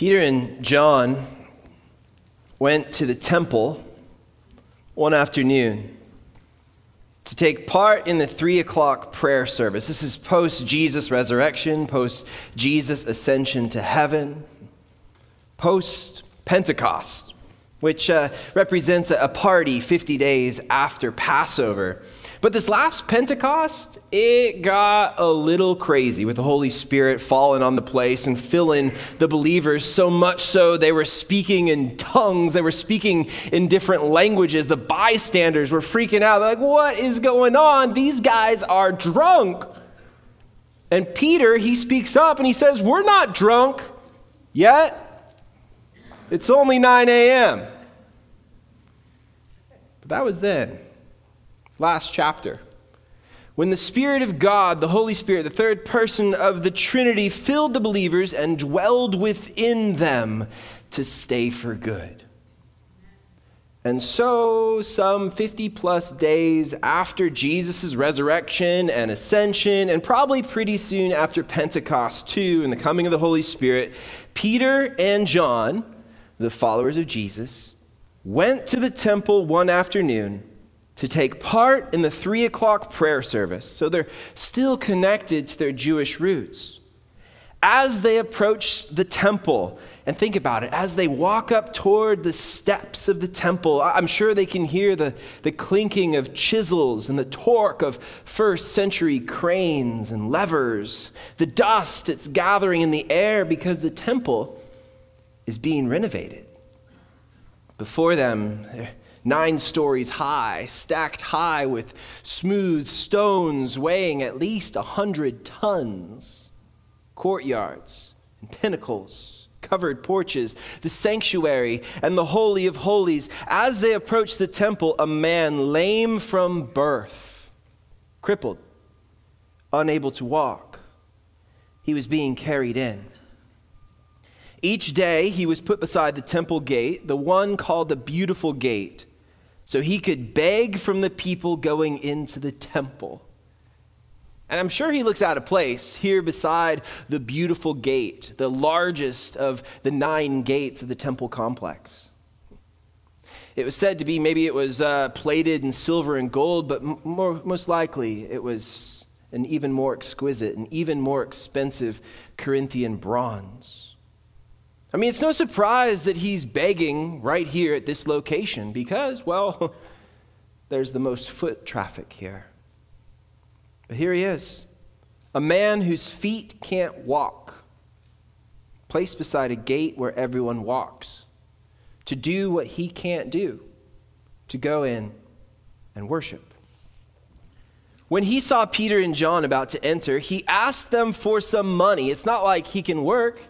Peter and John went to the temple one afternoon to take part in the three o'clock prayer service. This is post Jesus resurrection, post Jesus ascension to heaven, post Pentecost, which uh, represents a party 50 days after Passover. But this last Pentecost, it got a little crazy with the Holy Spirit falling on the place and filling the believers so much so they were speaking in tongues, they were speaking in different languages. The bystanders were freaking out. They're like, what is going on? These guys are drunk. And Peter, he speaks up and he says, We're not drunk yet. It's only 9 a.m. But that was then last chapter. When the Spirit of God, the Holy Spirit, the third person of the Trinity, filled the believers and dwelled within them to stay for good. And so, some 50 plus days after Jesus' resurrection and ascension, and probably pretty soon after Pentecost too, and the coming of the Holy Spirit, Peter and John, the followers of Jesus, went to the temple one afternoon to take part in the three o'clock prayer service. So they're still connected to their Jewish roots. As they approach the temple, and think about it, as they walk up toward the steps of the temple, I'm sure they can hear the, the clinking of chisels and the torque of first century cranes and levers. The dust, it's gathering in the air because the temple is being renovated. Before them, nine stories high, stacked high with smooth stones weighing at least a hundred tons, courtyards and pinnacles, covered porches, the sanctuary and the Holy of Holies. As they approached the temple, a man lame from birth, crippled, unable to walk, he was being carried in. Each day he was put beside the temple gate, the one called the Beautiful Gate so he could beg from the people going into the temple. And I'm sure he looks out of place here beside the beautiful gate, the largest of the nine gates of the temple complex. It was said to be maybe it was uh, plated in silver and gold, but more, most likely it was an even more exquisite and even more expensive Corinthian bronze. I mean, it's no surprise that he's begging right here at this location because, well, there's the most foot traffic here. But here he is, a man whose feet can't walk, placed beside a gate where everyone walks, to do what he can't do, to go in and worship. When he saw Peter and John about to enter, he asked them for some money. It's not like he can work.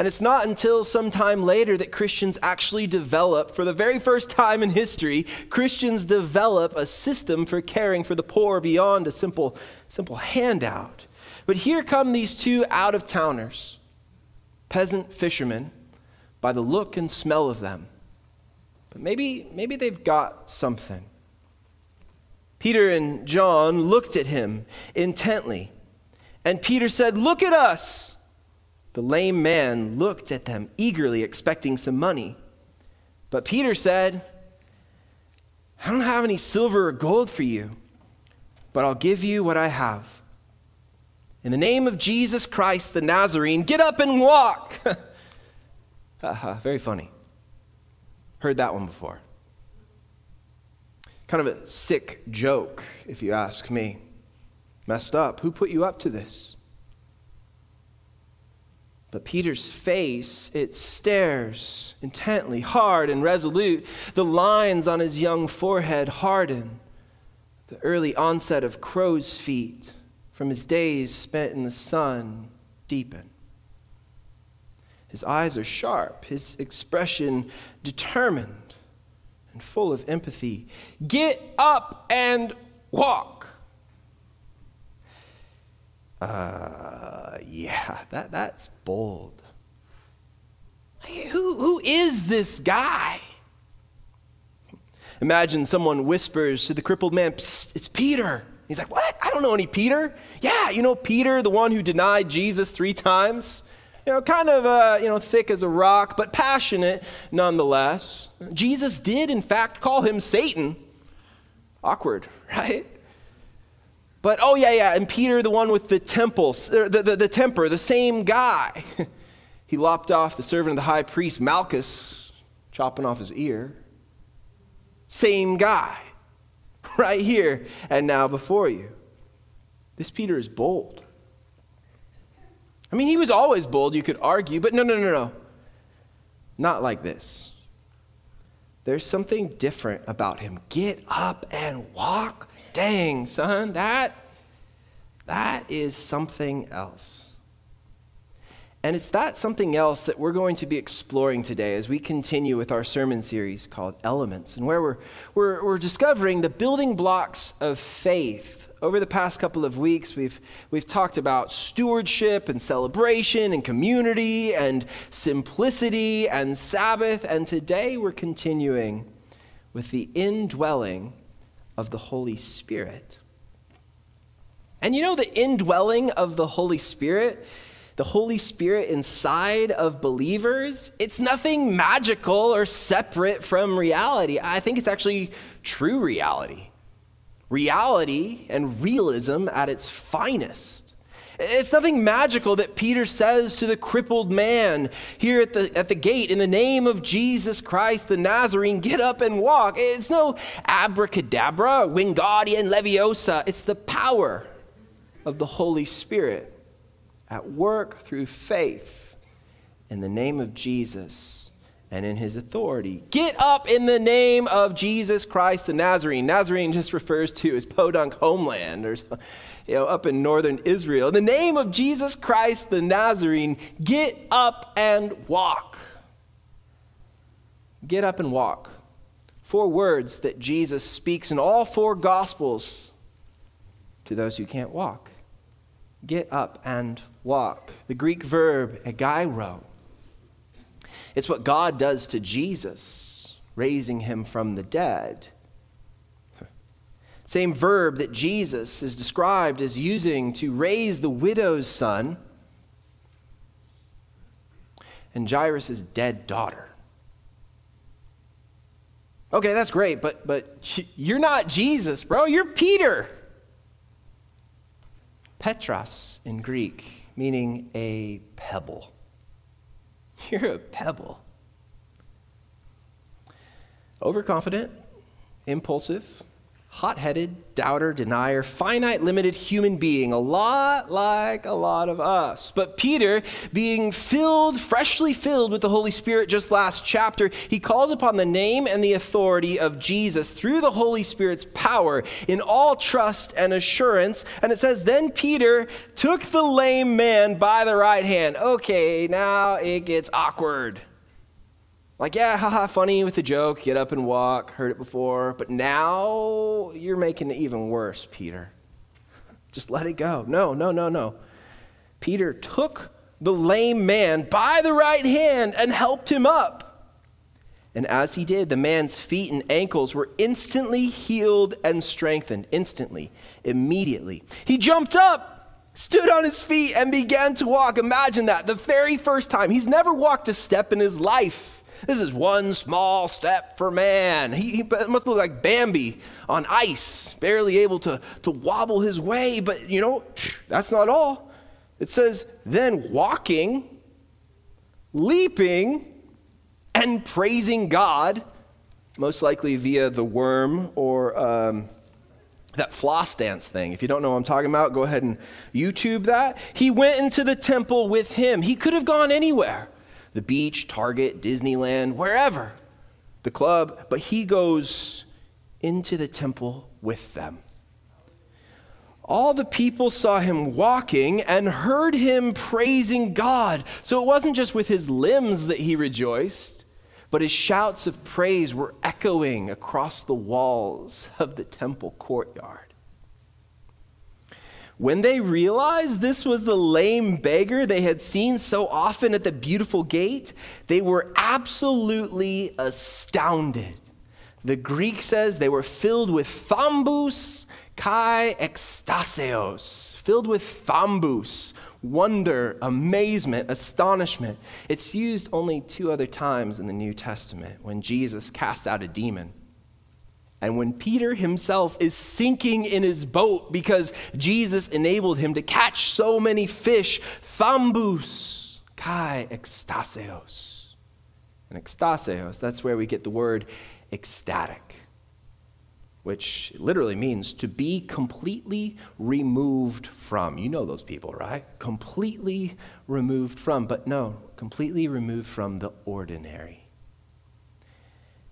And it's not until some time later that Christians actually develop, for the very first time in history, Christians develop a system for caring for the poor beyond a simple, simple handout. But here come these two out of towners, peasant fishermen, by the look and smell of them. But maybe, maybe they've got something. Peter and John looked at him intently. And Peter said, Look at us. The lame man looked at them eagerly, expecting some money. But Peter said, I don't have any silver or gold for you, but I'll give you what I have. In the name of Jesus Christ the Nazarene, get up and walk. Very funny. Heard that one before. Kind of a sick joke, if you ask me. Messed up. Who put you up to this? But Peter's face, it stares intently, hard and resolute. The lines on his young forehead harden. The early onset of crow's feet from his days spent in the sun deepen. His eyes are sharp, his expression determined and full of empathy. Get up and walk. Uh, yeah, that, that's bold. Who, who is this guy? Imagine someone whispers to the crippled man, it's Peter. He's like, What? I don't know any Peter. Yeah, you know Peter, the one who denied Jesus three times? You know, kind of, uh, you know, thick as a rock, but passionate nonetheless. Jesus did, in fact, call him Satan. Awkward, right? But, oh, yeah, yeah, and Peter, the one with the temple, er, the, the, the temper, the same guy. he lopped off the servant of the high priest, Malchus, chopping off his ear. Same guy, right here and now before you. This Peter is bold. I mean, he was always bold, you could argue, but no, no, no, no. Not like this. There's something different about him. Get up and walk. Dang, son, that that is something else. And it's that something else that we're going to be exploring today as we continue with our sermon series called Elements, and where we're, we're, we're discovering the building blocks of faith over the past couple of weeks, we've, we've talked about stewardship and celebration and community and simplicity and Sabbath. And today we're continuing with the indwelling of the Holy Spirit. And you know, the indwelling of the Holy Spirit, the Holy Spirit inside of believers, it's nothing magical or separate from reality. I think it's actually true reality reality and realism at its finest. It's nothing magical that Peter says to the crippled man here at the, at the gate in the name of Jesus Christ the Nazarene, get up and walk. It's no abracadabra, Wingardium Leviosa. It's the power of the Holy Spirit at work through faith in the name of Jesus and in his authority. Get up in the name of Jesus Christ the Nazarene. Nazarene just refers to his podunk homeland or you know up in northern Israel. In the name of Jesus Christ the Nazarene, get up and walk. Get up and walk. Four words that Jesus speaks in all four gospels to those who can't walk. Get up and walk. The Greek verb egeiro it's what God does to Jesus, raising him from the dead. Same verb that Jesus is described as using to raise the widow's son and Jairus' dead daughter. Okay, that's great, but, but you're not Jesus, bro. You're Peter. Petros in Greek, meaning a pebble. You're a pebble. Overconfident, impulsive, hot headed, doubter, denier, finite, limited human being, a lot like a lot of us. But Peter, being filled, freshly filled with the Holy Spirit just last chapter, he calls upon the name and the authority of Jesus through the Holy Spirit's power in all trust and assurance. And it says, Then Peter took the lame man by the right hand. Okay, now it gets awkward. Like, yeah, haha, funny with the joke, get up and walk, heard it before. But now you're making it even worse, Peter. Just let it go. No, no, no, no. Peter took the lame man by the right hand and helped him up. And as he did, the man's feet and ankles were instantly healed and strengthened. Instantly, immediately. He jumped up, stood on his feet, and began to walk. Imagine that. The very first time. He's never walked a step in his life. This is one small step for man. He, he, must look like Bambi on ice, barely able to, to wobble his way. But you know, that's not all. It says, then walking, leaping, and praising God, most likely via the worm or um, that floss dance thing. If you don't know what I'm talking about, go ahead and YouTube that. He went into the temple with him. He could have gone anywhere the beach, Target, Disneyland, wherever, the club, but he goes into the temple with them. All the people saw him walking and heard him praising God. So it wasn't just with his limbs that he rejoiced, but his shouts of praise were echoing across the walls of the temple courtyard. When they realized this was the lame beggar they had seen so often at the beautiful gate, they were absolutely astounded. The Greek says they were filled with thambus kai ekstaseos, filled with thambus, wonder, amazement, astonishment. It's used only two other times in the New Testament when Jesus cast out a demon. And when Peter himself is sinking in his boat because Jesus enabled him to catch so many fish, thambus kai ekstaseos. And ekstaseos, that's where we get the word ecstatic, which literally means to be completely removed from. You know those people, right? Completely removed from, but no, completely removed from the ordinary.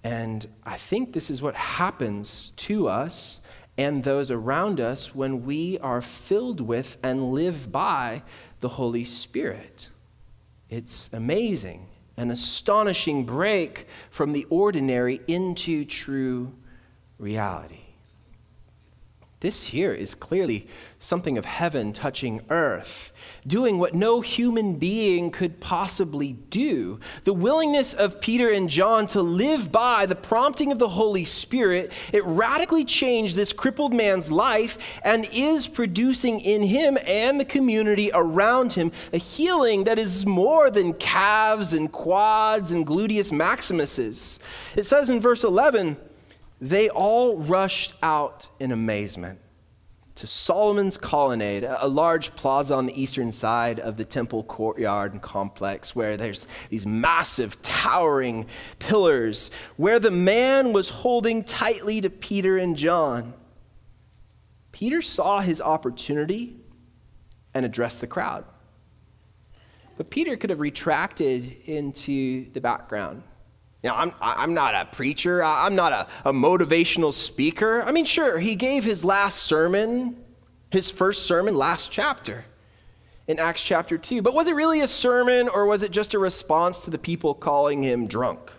And I think this is what happens to us and those around us when we are filled with and live by the Holy Spirit. It's amazing, an astonishing break from the ordinary into true reality. This here is clearly something of heaven touching earth, doing what no human being could possibly do. The willingness of Peter and John to live by the prompting of the Holy Spirit, it radically changed this crippled man's life and is producing in him and the community around him a healing that is more than calves and quads and gluteus maximuses. It says in verse 11, they all rushed out in amazement to Solomon's colonnade, a large plaza on the eastern side of the temple courtyard and complex, where there's these massive, towering pillars, where the man was holding tightly to Peter and John. Peter saw his opportunity and addressed the crowd. But Peter could have retracted into the background know, I'm, I'm not a preacher. I'm not a, a motivational speaker. I mean, sure, he gave his last sermon, his first sermon last chapter in Acts chapter 2. But was it really a sermon or was it just a response to the people calling him drunk?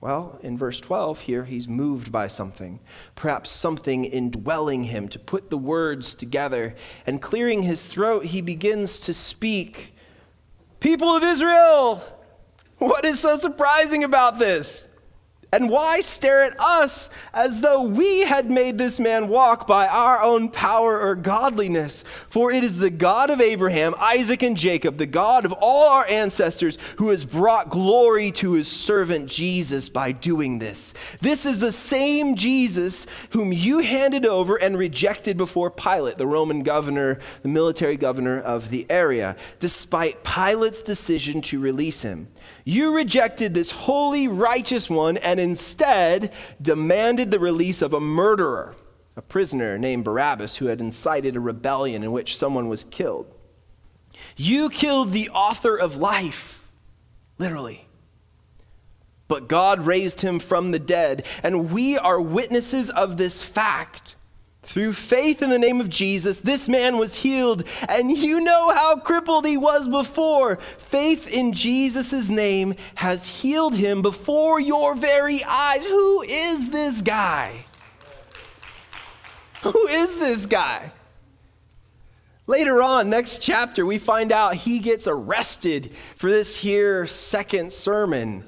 Well, in verse 12 here, he's moved by something, perhaps something indwelling him to put the words together. And clearing his throat, he begins to speak People of Israel, what is so surprising about this? And why stare at us as though we had made this man walk by our own power or godliness? For it is the God of Abraham, Isaac, and Jacob, the God of all our ancestors, who has brought glory to his servant Jesus by doing this. This is the same Jesus whom you handed over and rejected before Pilate, the Roman governor, the military governor of the area, despite Pilate's decision to release him. You rejected this holy, righteous one and instead demanded the release of a murderer, a prisoner named Barabbas who had incited a rebellion in which someone was killed. You killed the author of life, literally. But God raised him from the dead, and we are witnesses of this fact. Through faith in the name of Jesus, this man was healed, and you know how crippled he was before. Faith in Jesus' name has healed him before your very eyes. Who is this guy? Who is this guy? Later on, next chapter, we find out he gets arrested for this here second sermon.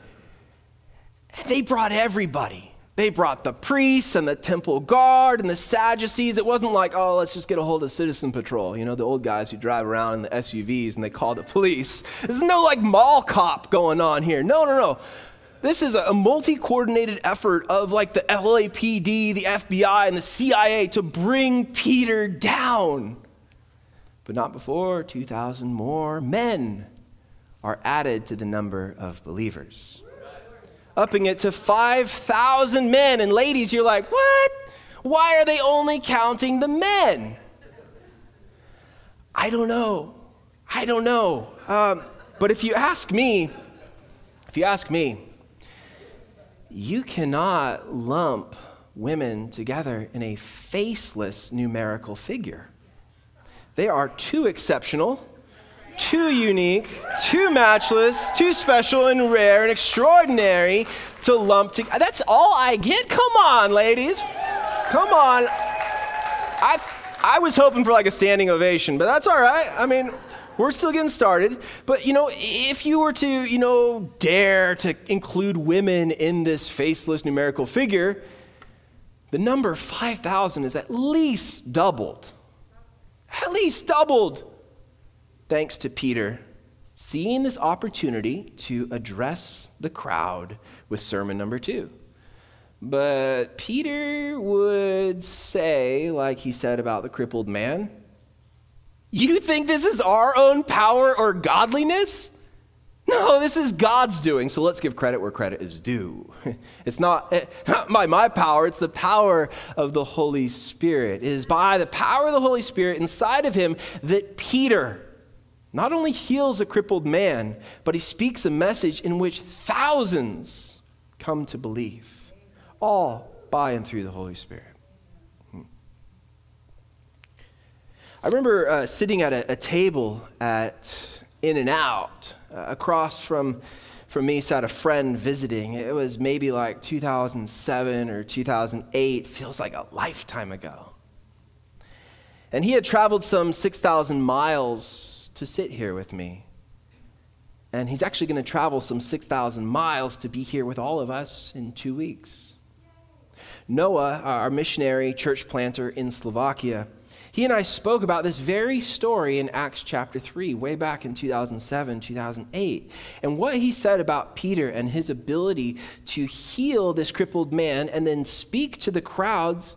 They brought everybody. They brought the priests and the temple guard and the Sadducees. It wasn't like, oh, let's just get a hold of Citizen Patrol, you know, the old guys who drive around in the SUVs and they call the police. There's no like mall cop going on here. No, no, no. This is a multi coordinated effort of like the LAPD, the FBI, and the CIA to bring Peter down. But not before 2,000 more men are added to the number of believers upping it to 5,000 men. And ladies, you're like, what? Why are they only counting the men? I don't know. I don't know. Um, but if you ask me, if you ask me, you cannot lump women together in a faceless numerical figure. They are too exceptional too unique, too matchless, too special and rare and extraordinary to lump together. That's all I get? Come on, ladies. Come on. I, I was hoping for like a standing ovation, but that's all right. I mean, we're still getting started. But, you know, if you were to, you know, dare to include women in this faceless numerical figure, the number 5,000 is at least doubled. At least doubled thanks to Peter, seeing this opportunity to address the crowd with sermon number two. But Peter would say, like he said about the crippled man, You think this is our own power or godliness? No, this is God's doing, so let's give credit where credit is due. It's not, not eh, by my power, it's the power of the Holy Spirit. It is by the power of the Holy Spirit inside of him that Peter not only heals a crippled man, but he speaks a message in which thousands come to believe, all by and through the Holy Spirit. Hmm. I remember uh, sitting at a, a table at In-N-Out uh, across from, from me sat a friend visiting. It was maybe like 2007 or 2008, feels like a lifetime ago. And he had traveled some 6,000 miles to sit here with me. And he's actually going to travel some 6,000 miles to be here with all of us in two weeks. Noah, our missionary church planter in Slovakia, he and I spoke about this very story in Acts chapter 3, way back in 2007, 2008. And what he said about Peter and his ability to heal this crippled man and then speak to the crowds,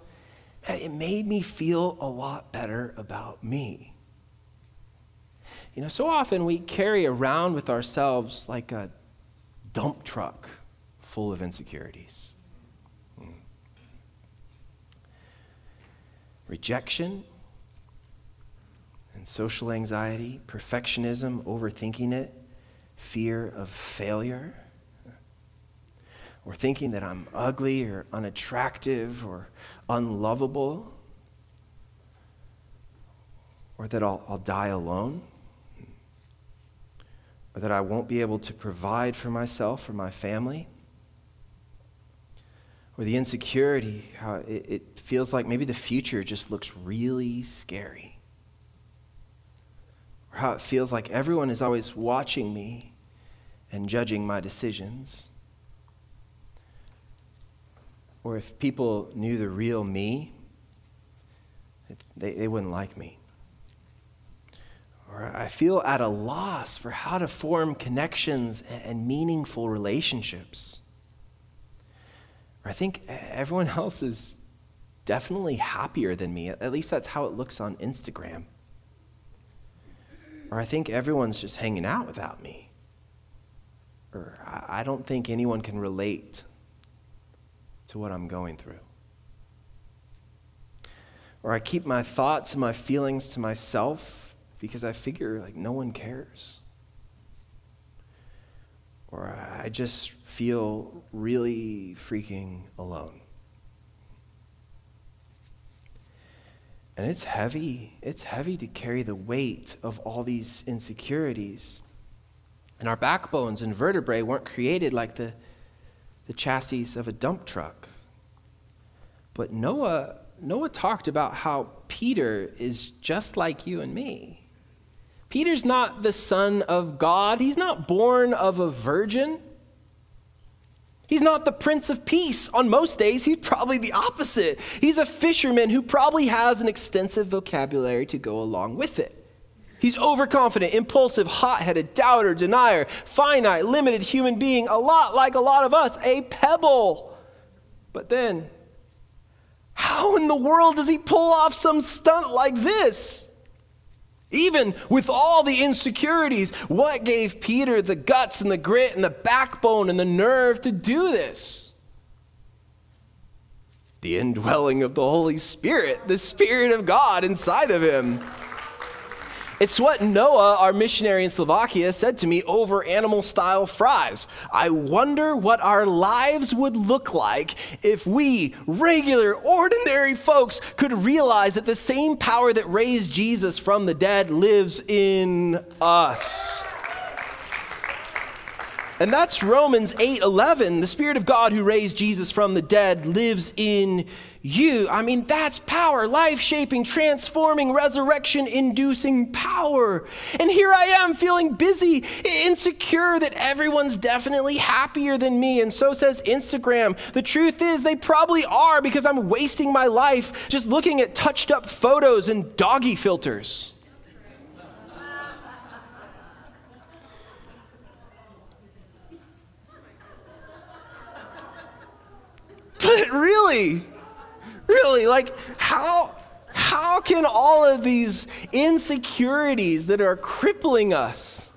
it made me feel a lot better about me. You know, so often we carry around with ourselves like a dump truck full of insecurities. Hmm. Rejection, and social anxiety, perfectionism, overthinking it, fear of failure, or thinking that I'm ugly or unattractive or unlovable, or that I'll, I'll die alone, or that I won't be able to provide for myself or my family. Or the insecurity, how it, it feels like maybe the future just looks really scary or how it feels like everyone is always watching me and judging my decisions. Or if people knew the real me, they, they wouldn't like me. Or I feel at a loss for how to form connections and meaningful relationships. Or I think everyone else is definitely happier than me. At least that's how it looks on Instagram. Or I think everyone's just hanging out without me. Or I don't think anyone can relate to what I'm going through. Or I keep my thoughts and my feelings to myself because I figure like no one cares. Or I just feel really freaking alone. And it's heavy. It's heavy to carry the weight of all these insecurities. And our backbones and vertebrae weren't created like the, the chassis of a dump truck. But Noah, Noah talked about how Peter is just like you and me. Peter's not the son of God, he's not born of a virgin. He's not the Prince of Peace. On most days, he's probably the opposite. He's a fisherman who probably has an extensive vocabulary to go along with it. He's overconfident, impulsive, hot headed, doubter, denier, finite, limited human being, a lot like a lot of us, a pebble. But then, how in the world does he pull off some stunt like this? Even with all the insecurities, what gave Peter the guts and the grit and the backbone and the nerve to do this? The indwelling of the Holy Spirit, the Spirit of God inside of him. It's what Noah, our missionary in Slovakia, said to me over animal style fries. I wonder what our lives would look like if we, regular, ordinary folks, could realize that the same power that raised Jesus from the dead lives in us. And that's Romans 8:11. The spirit of God who raised Jesus from the dead lives in you. I mean, that's power, life shaping, transforming, resurrection inducing power. And here I am feeling busy, insecure that everyone's definitely happier than me. And so says Instagram. The truth is, they probably are because I'm wasting my life just looking at touched up photos and doggy filters. But really, really, like, how, how can all of these insecurities that are crippling us,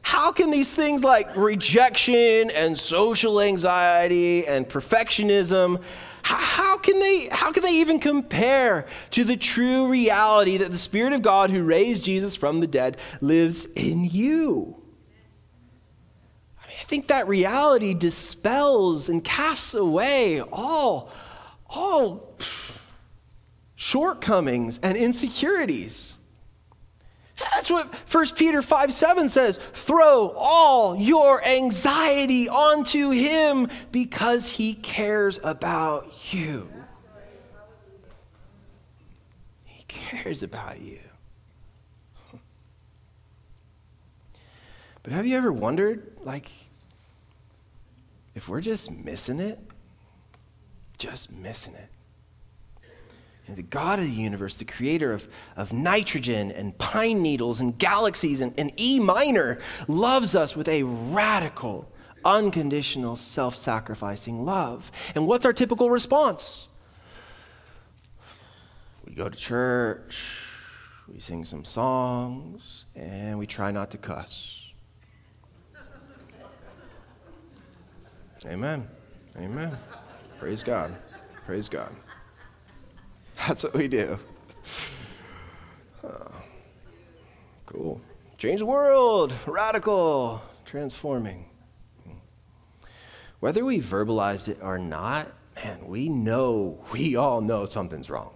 how can these things like rejection and social anxiety and perfectionism, how can they how can they even compare to the true reality that the spirit of God who raised Jesus from the dead lives in you? I mean, I think that reality dispels and casts away all all shortcomings and insecurities. That's what 1 Peter 5 7 says. Throw all your anxiety onto him because he cares about you. He cares about you. But have you ever wondered, like, if we're just missing it? Just missing it the God of the universe, the creator of, of nitrogen and pine needles and galaxies and, and E minor, loves us with a radical, unconditional, self sacrificing love. And what's our typical response? We go to church, we sing some songs, and we try not to cuss. Amen. Amen. Praise God. Praise God. That's what we do. Cool. Change the world, radical, transforming. Whether we verbalized it or not, man, we know, we all know something's wrong.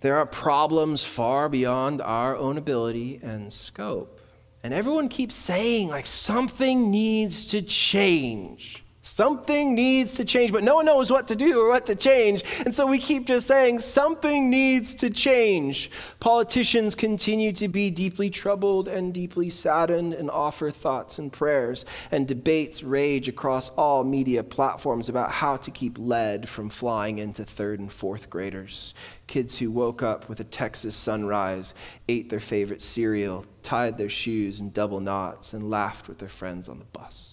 There are problems far beyond our own ability and scope. And everyone keeps saying, like, something needs to change. Something needs to change, but no one knows what to do or what to change. And so we keep just saying, something needs to change. Politicians continue to be deeply troubled and deeply saddened and offer thoughts and prayers. And debates rage across all media platforms about how to keep lead from flying into third and fourth graders. Kids who woke up with a Texas sunrise, ate their favorite cereal, tied their shoes in double knots, and laughed with their friends on the bus.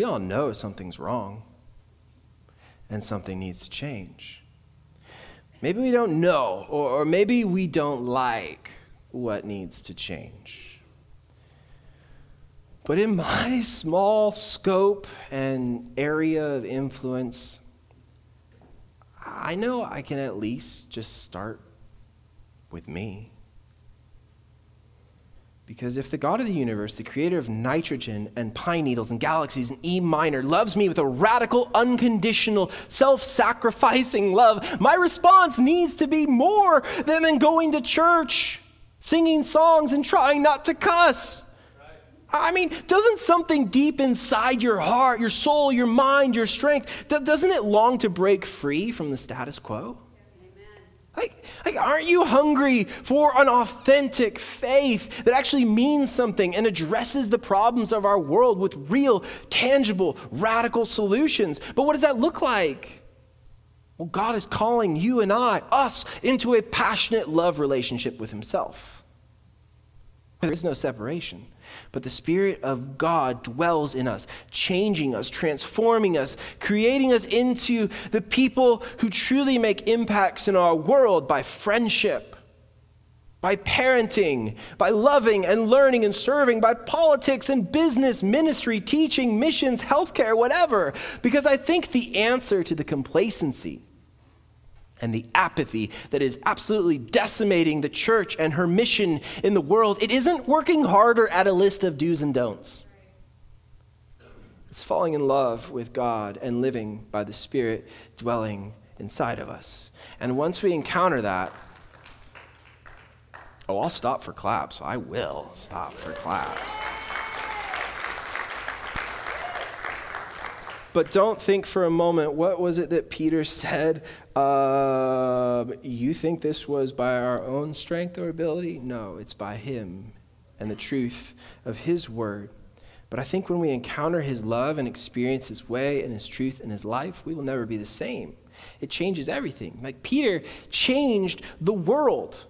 We all know something's wrong and something needs to change. Maybe we don't know, or, maybe we don't like what needs to change. But in my small scope and area of influence, I know I can at least just start with me. Because if the God of the universe, the creator of nitrogen and pine needles and galaxies and E minor, loves me with a radical, unconditional, self sacrificing love, my response needs to be more than, going to church, singing songs, and trying not to cuss. I mean, doesn't something deep inside your heart, your soul, your mind, your strength, doesn't it long to break free from the status quo? Like, like, aren't you hungry for an authentic faith that actually means something and addresses the problems of our world with real, tangible, radical solutions? But what does that look like? Well, God is calling you and I, us, into a passionate love relationship with Himself. There is no separation. But the Spirit of God dwells in us, changing us, transforming us, creating us into the people who truly make impacts in our world by friendship, by parenting, by loving and learning and serving, by politics and business, ministry, teaching, missions, healthcare, whatever. Because I think the answer to the complacency and the apathy that is absolutely decimating the church and her mission in the world, it isn't working harder at a list of do's and don'ts. It's falling in love with God and living by the Spirit dwelling inside of us. And once we encounter that, oh, I'll stop for claps. I will stop for claps. But don't think for a moment, what was it that Peter said? Uh, you think this was by our own strength or ability? No, it's by Him and the truth of His word. But I think when we encounter His love and experience His way and His truth in His life, we will never be the same. It changes everything. Like Peter changed the world.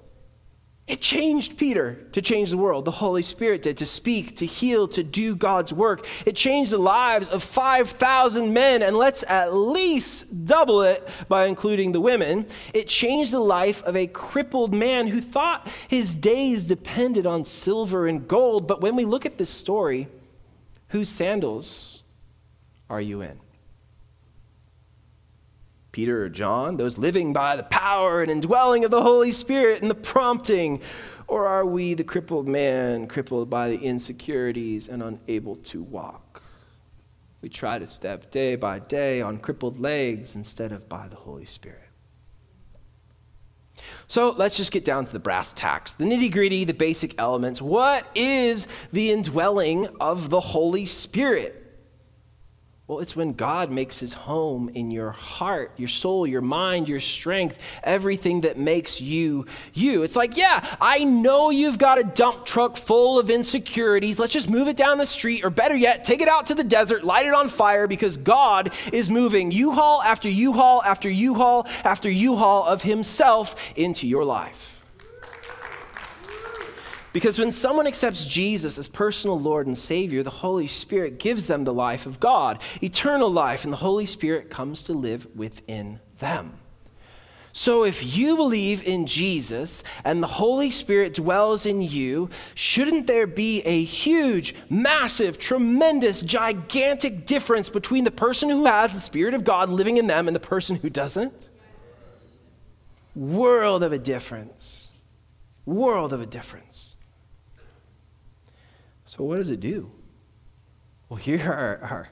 It changed Peter to change the world. The Holy Spirit did to speak, to heal, to do God's work. It changed the lives of 5,000 men, and let's at least double it by including the women. It changed the life of a crippled man who thought his days depended on silver and gold. But when we look at this story, whose sandals are you in? Peter or John, those living by the power and indwelling of the Holy Spirit and the prompting? Or are we the crippled man, crippled by the insecurities and unable to walk? We try to step day by day on crippled legs instead of by the Holy Spirit. So let's just get down to the brass tacks, the nitty gritty, the basic elements. What is the indwelling of the Holy Spirit? Well, it's when God makes his home in your heart, your soul, your mind, your strength, everything that makes you you. It's like, yeah, I know you've got a dump truck full of insecurities. Let's just move it down the street, or better yet, take it out to the desert, light it on fire, because God is moving U haul after U haul after U haul after U haul of himself into your life. Because when someone accepts Jesus as personal Lord and Savior, the Holy Spirit gives them the life of God, eternal life, and the Holy Spirit comes to live within them. So, if you believe in Jesus and the Holy Spirit dwells in you, shouldn't there be a huge, massive, tremendous, gigantic difference between the person who has the Spirit of God living in them and the person who doesn't? World of a difference. World of a difference. So, what does it do? Well, here are, are,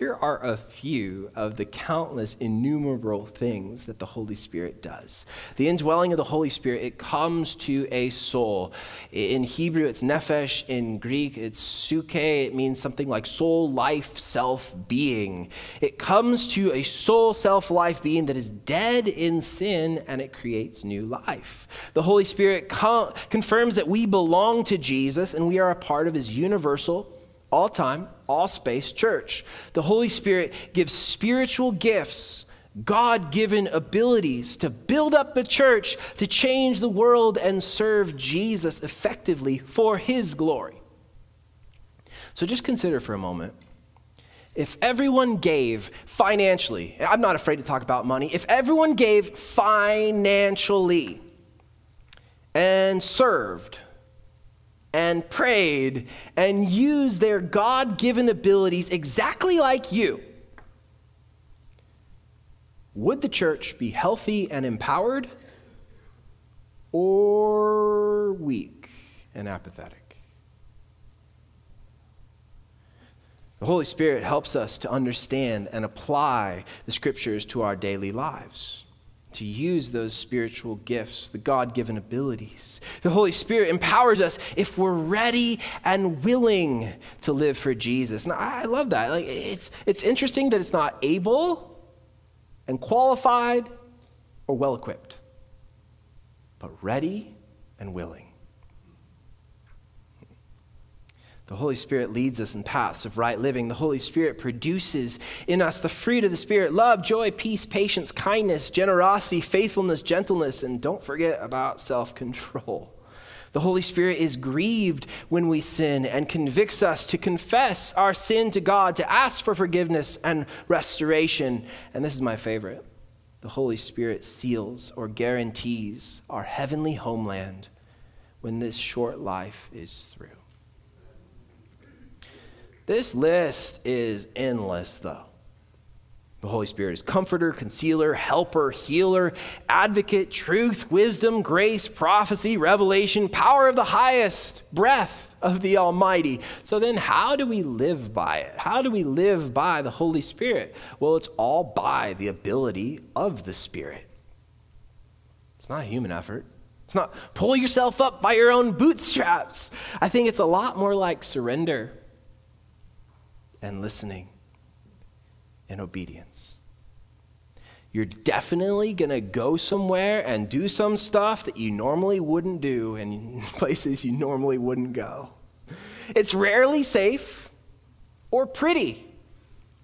here are a few of the countless innumerable things that the Holy Spirit does. The indwelling of the Holy Spirit, it comes to a soul. In Hebrew, it's nephesh. In Greek, it's suke. It means something like soul, life, self, being. It comes to a soul, self, life being that is dead in sin and it creates new life. The Holy Spirit com- confirms that we belong to Jesus and we are a part of his universal all time, all space church. The Holy Spirit gives spiritual gifts, God given abilities to build up the church, to change the world, and serve Jesus effectively for His glory. So just consider for a moment if everyone gave financially, I'm not afraid to talk about money, if everyone gave financially and served, and prayed and used their God given abilities exactly like you, would the church be healthy and empowered or weak and apathetic? The Holy Spirit helps us to understand and apply the scriptures to our daily lives to use those spiritual gifts, the God given abilities. The Holy Spirit empowers us if we're ready and willing to live for Jesus. And I love that. Like, it's, it's interesting that it's not able and qualified or well equipped, but ready and willing. The Holy Spirit leads us in paths of right living. The Holy Spirit produces in us the fruit of the Spirit love, joy, peace, patience, kindness, generosity, faithfulness, gentleness, and don't forget about self control. The Holy Spirit is grieved when we sin and convicts us to confess our sin to God, to ask for forgiveness and restoration. And this is my favorite the Holy Spirit seals or guarantees our heavenly homeland when this short life is through. This list is endless, though. The Holy Spirit is comforter, counselor, helper, healer, advocate, truth, wisdom, grace, prophecy, revelation, power of the highest, breath of the Almighty. So then, how do we live by it? How do we live by the Holy Spirit? Well, it's all by the ability of the Spirit. It's not a human effort. It's not pull yourself up by your own bootstraps. I think it's a lot more like surrender and listening and obedience. You're definitely going to go somewhere and do some stuff that you normally wouldn't do in places you normally wouldn't go. It's rarely safe or pretty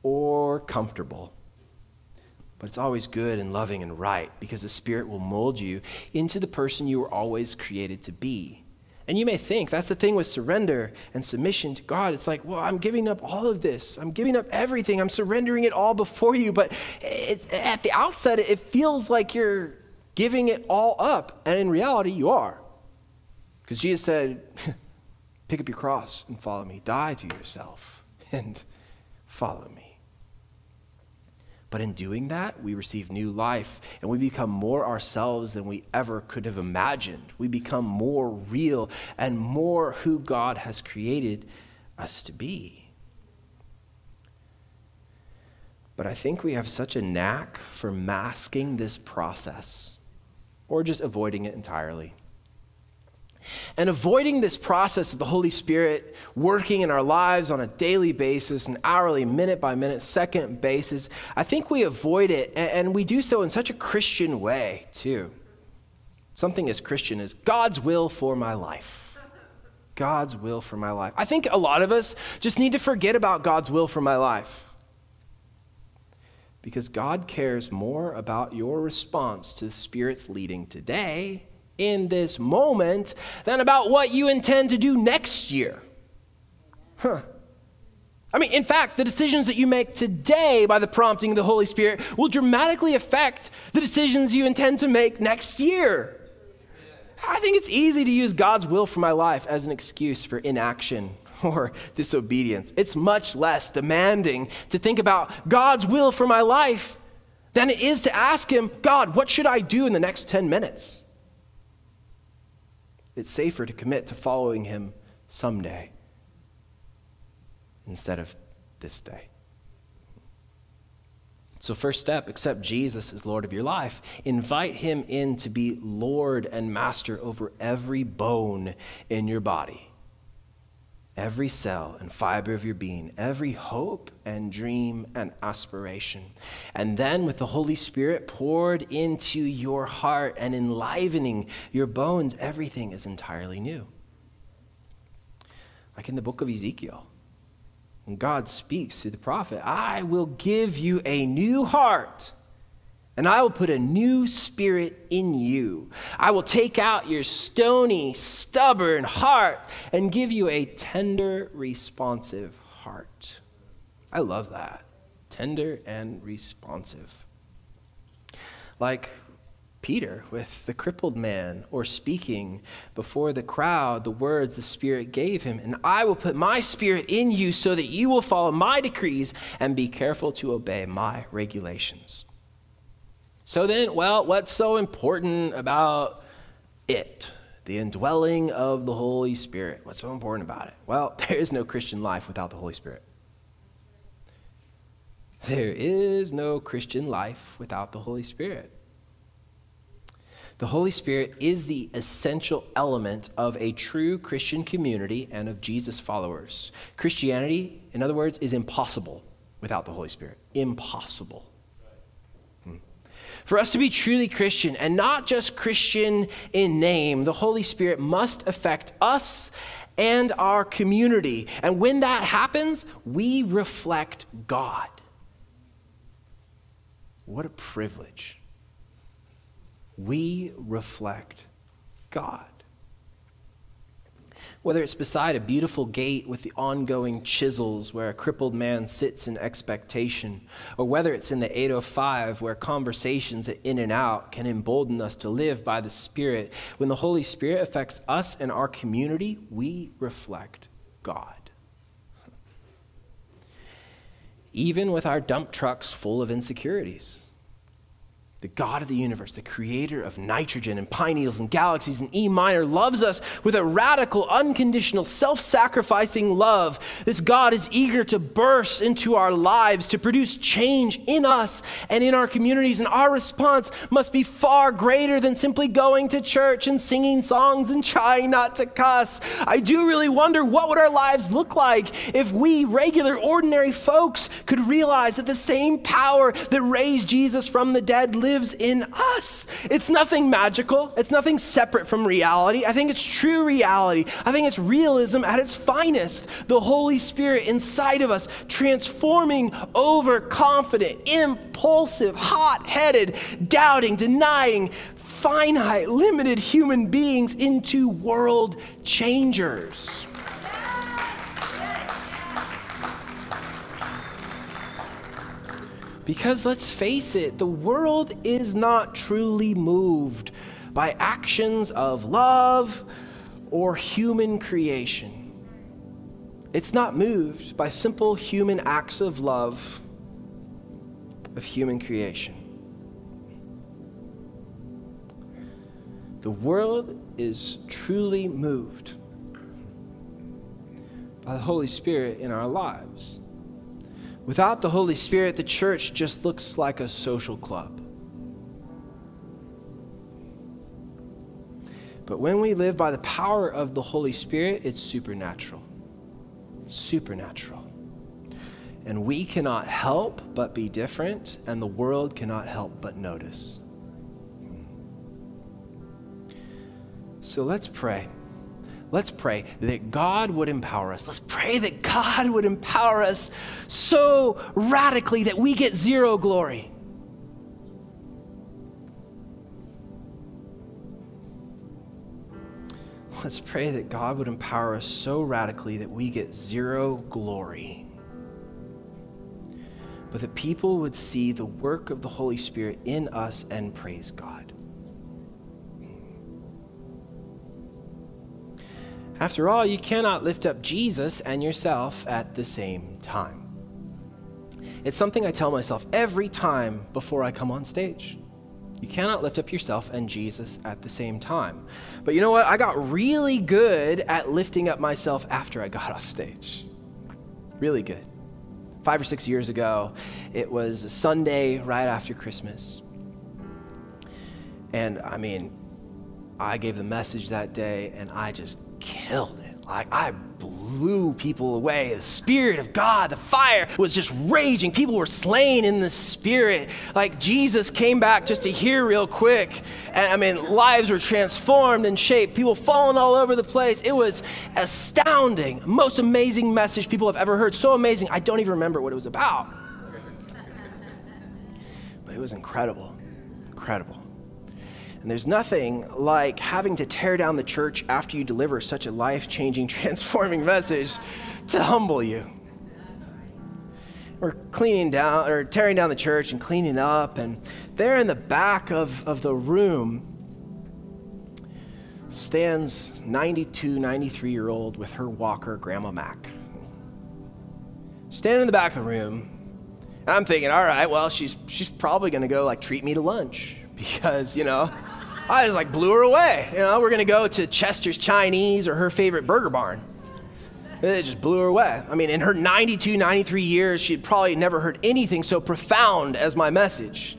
or comfortable, but it's always good and loving and right because the Spirit will mold you into the person you were always created to be. And you may think that's the thing with surrender and submission to God. It's like, well, I'm giving up all of this. I'm giving up everything. I'm surrendering it all before you. But it, at the outset, it feels like you're giving it all up. And in reality, you are. Because Jesus said, pick up your cross and follow me, die to yourself and follow me. But in doing that, we receive new life and we become more ourselves than we ever could have imagined. We become more real and more who God has created us to be. But I think we have such a knack for masking this process or just avoiding it entirely. And avoiding this process of the Holy Spirit working in our lives on a daily basis, an hourly, minute by minute, second basis, I think we avoid it, and we do so in such a Christian way, too. Something as Christian as God's will for my life. God's will for my life. I think a lot of us just need to forget about God's will for my life. Because God cares more about your response to the Spirit's leading today in this moment than about what you intend to do next year. Huh. I mean, in fact, the decisions that you make today by the prompting of the Holy Spirit will dramatically affect the decisions you intend to make next year. I think it's easy to use God's will for my life as an excuse for inaction or disobedience. It's much less demanding to think about God's will for my life than it is to ask Him, God, what should I do in the next 10 minutes? It's safer to commit to following him someday instead of this day. So, first step, accept Jesus as Lord of your life. Invite him in to be Lord and Master over every bone in your body every cell and fiber of your being, every hope and dream and aspiration. And then, with the Holy Spirit poured into your heart and enlivening your bones, everything is entirely new. Like in the book of Ezekiel, when God speaks through the prophet, I will give you a new heart and I will put a new spirit in you. I will take out your stony, stubborn heart and give you a tender, responsive heart. I love that. Tender and responsive. Like Peter with the crippled man, or speaking before the crowd the words the Spirit gave him. And I will put my Spirit in you so that you will follow my decrees and be careful to obey my regulations. So then, well, what's so important about it? The indwelling of the Holy Spirit. What's so important about it? Well, there is no Christian life without the Holy Spirit. There is no Christian life without the Holy Spirit. The Holy Spirit is the essential element of a true Christian community and of Jesus' followers. Christianity, in other words, is impossible without the Holy Spirit. Impossible. For us to be truly Christian and not just Christian in name, the Holy Spirit must affect us and our community. And when that happens, we reflect God. What a privilege. We reflect God whether it's beside a beautiful gate with the ongoing chisels where a crippled man sits in expectation, or whether it's in the 805 where conversations at In-N-Out can embolden us to live by the Spirit. When the Holy Spirit affects us and our community, we reflect God. Even with our dump trucks full of insecurities the God of the universe, the creator of nitrogen and pine needles and galaxies and E minor, loves us with a radical, unconditional, self sacrificing love. This God is eager to burst into our lives, to produce change in us and in our communities. And our response must be far greater than simply going to church and singing songs and trying not to cuss. I do really wonder what would our lives look like if we, regular, ordinary folks, could realize that the same power that raised Jesus from the dead lives in us. It's nothing magical, it's nothing separate from reality. I think it's true reality. I think it's realism at its finest. The Holy Spirit inside of us, transforming overconfident, impulsive, hot headed, doubting, denying, finite, limited human beings into world changers. Because let's face it, the world is not truly moved by actions of love or human creation. It's not moved by simple human acts of love of human creation. The world is truly moved by the Holy Spirit in our lives. Without the Holy Spirit, the church just looks like a social club. But when we live by the power of the Holy Spirit, it's supernatural. Supernatural. And we cannot help but be different, and the world cannot help but notice. Hmm. So let's pray. Let's pray that God would empower us. Let's pray that God would empower us so radically that we get zero glory. Let's pray that God would empower us so radically that we get zero glory. But that people would see the work of the Holy Spirit in us and praise God. After all, you cannot lift up Jesus and yourself at the same time. It's something I tell myself every time before I come on stage. You cannot lift up yourself and Jesus at the same time. But you know what? I got really good at lifting up myself after I got off stage. Really good. Five or six years ago, it was a Sunday right after Christmas. And I mean, I gave the message that day and I just killed it. Like I blew people away. The Spirit of God, the fire was just raging. People were slain in the Spirit. Like Jesus came back just to hear real quick. And I mean, lives were transformed and shaped. People falling all over the place. It was astounding. Most amazing message people have ever heard. So amazing, I don't even remember what it was about. But it was incredible. Incredible. And there's nothing like having to tear down the church after you deliver such a life changing, transforming message to humble you. We're cleaning down or tearing down the church and cleaning up, and there in the back of, of the room stands 92, 93 year old with her walker, Grandma Mac. Standing in the back of the room, I'm thinking, all right, well, she's, she's probably gonna go like treat me to lunch because, you know, I just like blew her away. You know, we're gonna go to Chester's Chinese or her favorite burger barn. It just blew her away. I mean, in her 92, 93 years, she'd probably never heard anything so profound as my message.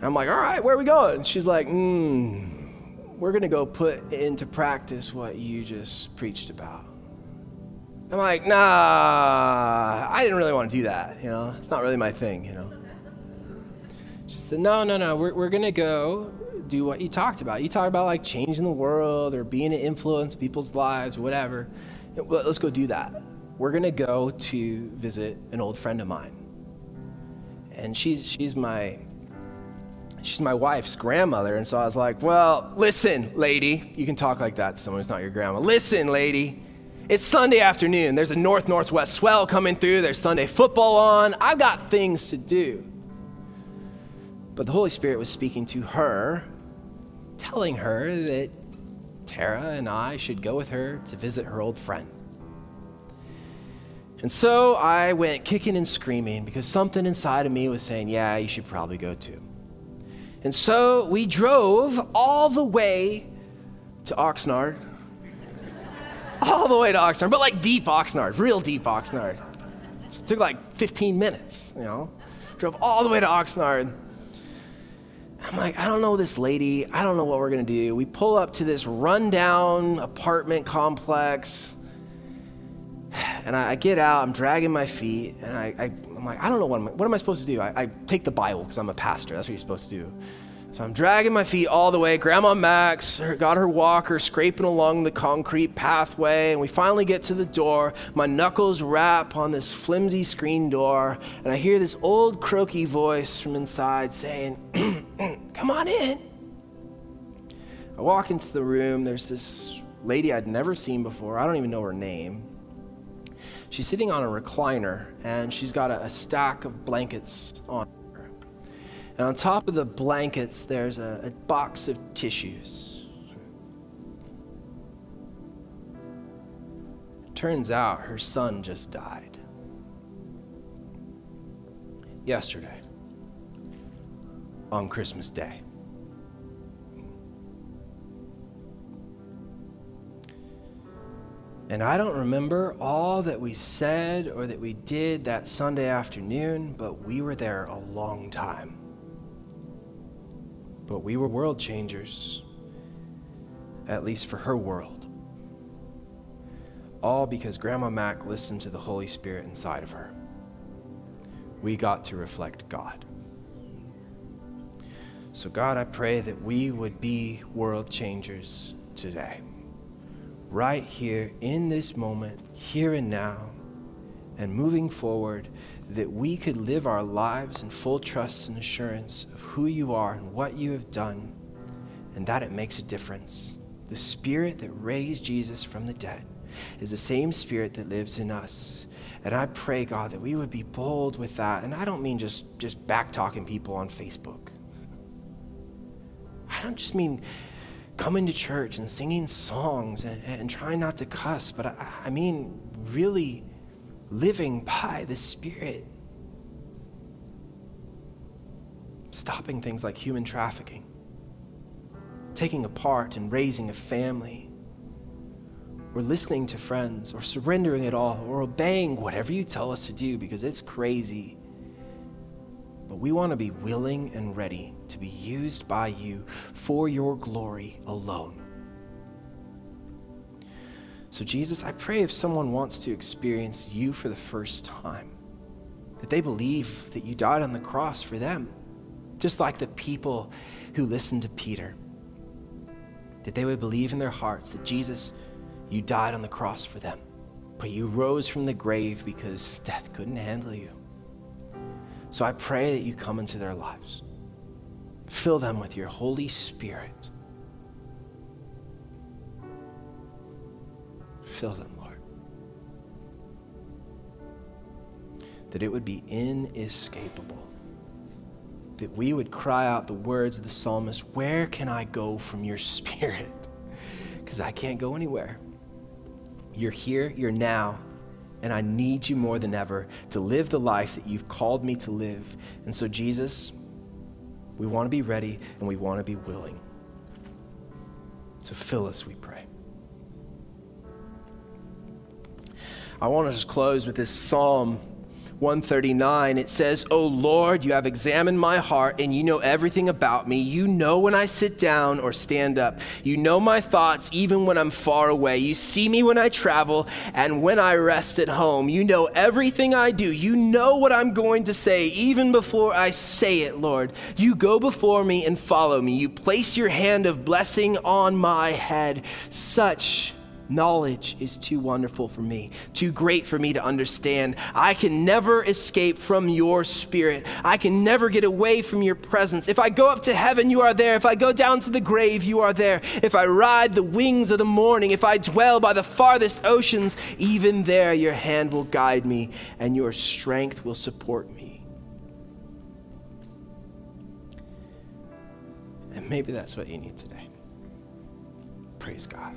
I'm like, all right, where are we going? She's like, hmm, we're going to go put into practice what you just preached about. I'm like, nah, I didn't really want to do that. You know, it's not really my thing, you know. She said, No, no, no, we're, we're going to go do what you talked about. You talked about like changing the world or being an influence people's lives, whatever. Let's go do that. We're going to go to visit an old friend of mine. And she's, she's my she's my wife's grandmother. And so I was like, well, listen, lady. You can talk like that to someone who's not your grandma. Listen, lady. It's Sunday afternoon. There's a north northwest swell coming through. There's Sunday football on. I've got things to do. But the Holy Spirit was speaking to her, telling her that Tara and I should go with her to visit her old friend. And so I went kicking and screaming because something inside of me was saying, Yeah, you should probably go too. And so we drove all the way to Oxnard. all the way to Oxnard, but like deep Oxnard, real deep Oxnard. It took like 15 minutes, you know. Drove all the way to Oxnard. I'm like, I don't know this lady. I don't know what we're going to do. We pull up to this rundown apartment complex. and I, I, get out, I'm dragging my feet, and I, I, am like, I don't know what, am I, what am I supposed to do? I, I take the Bible because I'm a pastor. That's what you're supposed to do. So I'm dragging my feet all the way. Grandma Mac's got her walker scraping along the concrete pathway, and we finally get to the door. My knuckles rap on this flimsy screen door, and I hear this old croaky voice from inside saying, Come on in. I walk into the room. There's this lady I'd never seen before. I don't even know her name. She's sitting on a recliner, and she's got a, a stack of blankets on and on top of the blankets, there's a, a box of tissues. Turns out her son just died. Yesterday, on Christmas Day. And I don't remember all that we said or that we did that Sunday afternoon, but we were there a long time. But we were world changers, at least for her world. All because Grandma Mac listened to the Holy Spirit inside of her. We got to reflect God. So, God, I pray that we would be world changers today. Right here in this moment, here and now, and moving forward that we could live our lives in full trust and assurance who you are and what you have done, and that it makes a difference. The Spirit that raised Jesus from the dead is the same Spirit that lives in us. And I pray, God, that we would be bold with that. And I don't mean just, just back talking people on Facebook. I don't just mean coming to church and singing songs and, and trying not to cuss, but I, I mean really living by the Spirit. Stopping things like human trafficking, taking a part in raising a family, or listening to friends, or surrendering it all, or obeying whatever you tell us to do because it's crazy. But we want to be willing and ready to be used by you for your glory alone. So, Jesus, I pray if someone wants to experience you for the first time, that they believe that you died on the cross for them, just like the people who listened to Peter, that they would believe in their hearts that Jesus, you died on the cross for them, but you rose from the grave because death couldn't handle you. So I pray that you come into their lives, fill them with your Holy Spirit Fill them, Lord. That it would be inescapable. That we would cry out the words of the psalmist Where can I go from your spirit? Because I can't go anywhere. You're here, you're now, and I need you more than ever to live the life that you've called me to live. And so, Jesus, we want to be ready and we want to be willing. To fill us, we pray. I want to just close with this Psalm 139. It says, O Lord, you have examined my heart and you know everything about me. You know when I sit down or stand up. You know my thoughts even when I'm far away. You see me when I travel and when I rest at home. You know everything I do. You know what I'm going to say even before I say it, Lord. You go before me and follow me. You place your hand of blessing on my head. Such Knowledge is too wonderful for me, too great for me to understand. I can never escape from your spirit. I can never get away from your presence. If I go up to heaven, you are there. If I go down to the grave, you are there. If I ride the wings of the morning, if I dwell by the farthest oceans, even there your hand will guide me and your strength will support me. And maybe that's what you need today. Praise God.